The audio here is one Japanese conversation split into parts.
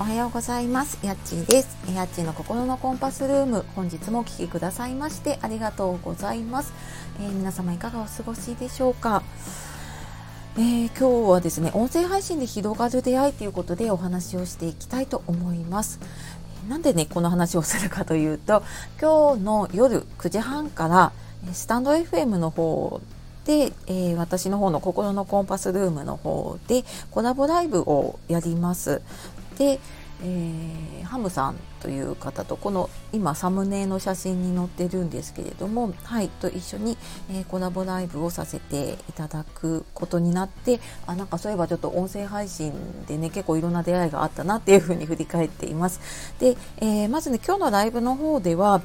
おはようございます。やっちーです。やっちーの心のコンパスルーム。本日もお聞きくださいましてありがとうございます、えー、皆様いかがお過ごしでしょうか？えー、今日はですね音声配信で広がる出会いということでお話をしていきたいと思います。なんでねこの話をするかというと今日の夜9時半からスタンド FM の方で、えー、私の方の心のコンパスルームの方でコラボライブをやります。で、えー、ハムさんという方とこの今サムネの写真に載ってるんですけれども、はい、と一緒に、えー、コラボライブをさせていただくことになってあなんかそういえばちょっと音声配信でね結構いろんな出会いがあったなっていうふうに振り返っています。で、えー、まずね今日のライブの方では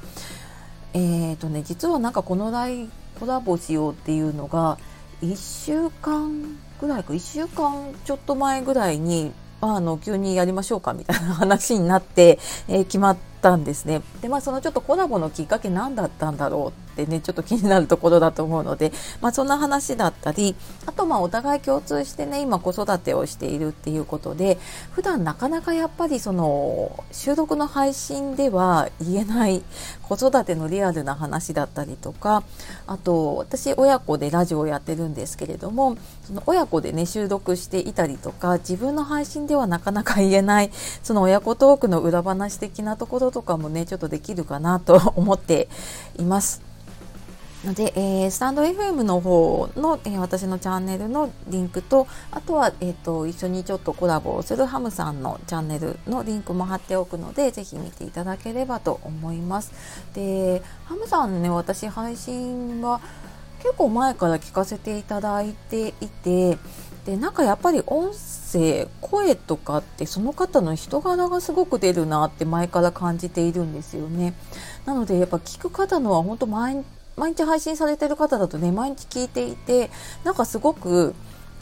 えーとね、実はなんかこのライコラボしようっていうのが1週間ぐらいか1週間ちょっと前ぐらいにあの急にやりましょうかみたいな話になって、えー、決まったんですね。でまあそのちょっとコラボのきっかけ何だったんだろうってねちょっと気になるところだと思うので、まあ、そんな話だったりあとまあお互い共通してね今子育てをしているっていうことで普段なかなかやっぱりその収録の配信では言えない子育てのリアルな話だったりとかあと私親子でラジオをやってるんですけれどもその親子でね収録していたりとか自分の配信ではなかなか言えないその親子トークの裏話的なところとかもねちょっとできるかなと 思っています。ので、えー、スタンド FM の方の、えー、私のチャンネルのリンクとあとは、えーと、一緒にちょっとコラボをするハムさんのチャンネルのリンクも貼っておくのでぜひ見ていただければと思います。でハムさんね私配信は結構前から聞かせていただいていてでなんかやっぱり音声声とかってその方の人柄がすごく出るなって前から感じているんですよね。なのでやっぱ聞く方のは本当毎毎日配信されてる方だとね毎日聞いていてなんかすごく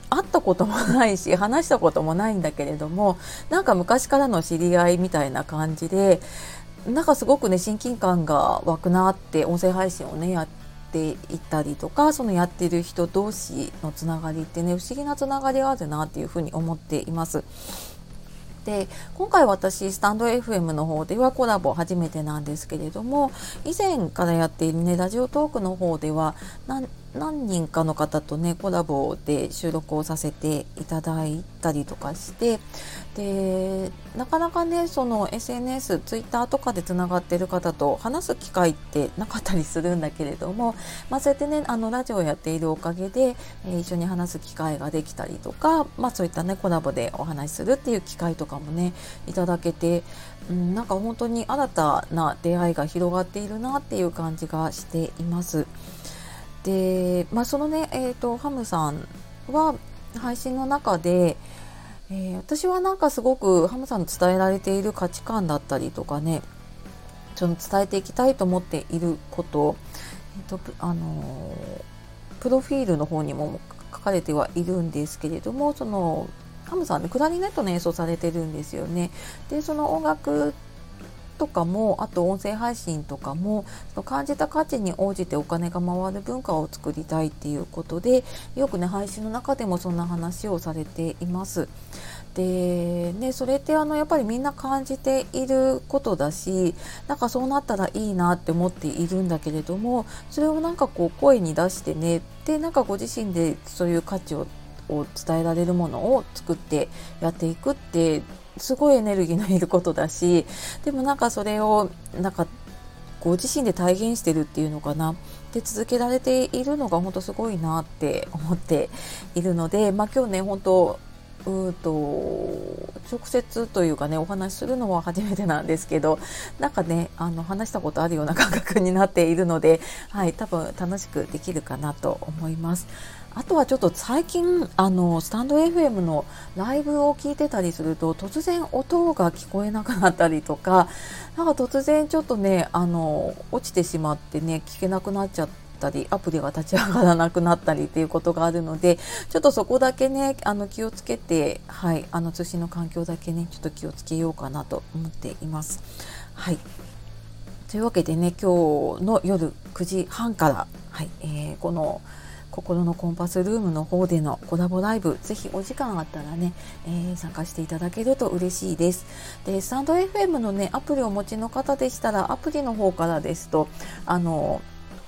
会ったこともないし話したこともないんだけれどもなんか昔からの知り合いみたいな感じでなんかすごくね親近感が湧くなって音声配信をねやってていったりとかそのやってる人同士のつながりってね不思議なつながりがあるなっていうふうに思っています。で今回私スタンド FM の方ではコラボ初めてなんですけれども以前からやっているねラジオトークの方では何何人かの方とねコラボで収録をさせていただいたりとかしてでなかなかねその SNS ツイッターとかでつながってる方と話す機会ってなかったりするんだけれども、まあ、そうやってねあのラジオをやっているおかげで、えー、一緒に話す機会ができたりとか、まあ、そういったねコラボでお話しするっていう機会とかもねいただけて、うん、なんか本当に新たな出会いが広がっているなっていう感じがしています。で、まあ、そのね、えーと、ハムさんは配信の中で、えー、私はなんかすごくハムさんの伝えられている価値観だったりとかねその伝えていきたいと思っていること、えーとあの、プロフィールの方にも書かれてはいるんですけれどもそのハムさんねクラリネットの演奏されてるんですよね。でその音楽とかもあと音声配信とかもその感じた価値に応じてお金が回る文化を作りたいっていうことでよくね配信の中でもそんな話をされています。でね、それってあのやっぱりみんな感じていることだしなんかそうなったらいいなって思っているんだけれどもそれをなんかこう声に出してねでなんかご自身でそういう価値をを伝えられるものを作ってやっていくってすごいエネルギーのいることだしでもなんかそれをなんかご自身で体現してるっていうのかな。で続けられているのが本当すごいなって思っているので、まあ、今日ね本当うと直接というかねお話しするのは初めてなんですけどなんかねあの話したことあるような感覚になっているので、はい、多分楽しくできるかなと思います。あとはちょっと最近あのスタンド FM のライブを聞いてたりすると突然音が聞こえなくなったりとかなんか突然ちょっとねあの落ちてしまってね聞けなくなっちゃってたりアプリが立ち上がらなくなったりっていうことがあるのでちょっとそこだけねあの気をつけて、はい、あの通信の環境だけねちょっと気をつけようかなと思っています。はいというわけでね今日の夜9時半から、はいえー、この「心のコンパスルームの方でのコラボライブぜひお時間あったらね、えー、参加していただけると嬉しいですでスタンド FM のねアプリをお持ちの方でしたらアプリの方からですとあの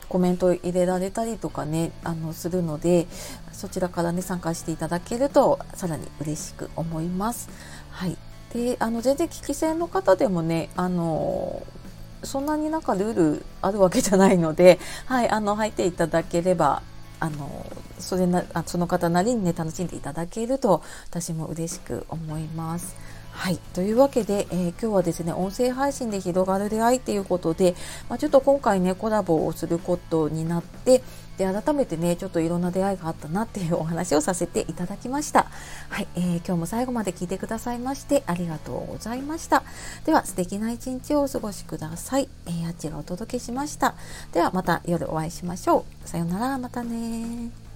コメント入れられたりとかねあのするのでそちらからね参加していただけるとさらに嬉しく思います。はいであの全然聞き戦の方でもねあのそんなになんかルールあるわけじゃないので、はい、あの入っていただければあのそれなその方なりにね楽しんでいただけると私も嬉しく思います。はい。というわけで、えー、今日はですね、音声配信で広がる出会いっていうことで、まあ、ちょっと今回ね、コラボをすることになって、で、改めてね、ちょっといろんな出会いがあったなっていうお話をさせていただきました。はい。えー、今日も最後まで聞いてくださいましてありがとうございました。では、素敵な一日をお過ごしください。えー、あっちがお届けしました。では、また夜お会いしましょう。さようなら、またね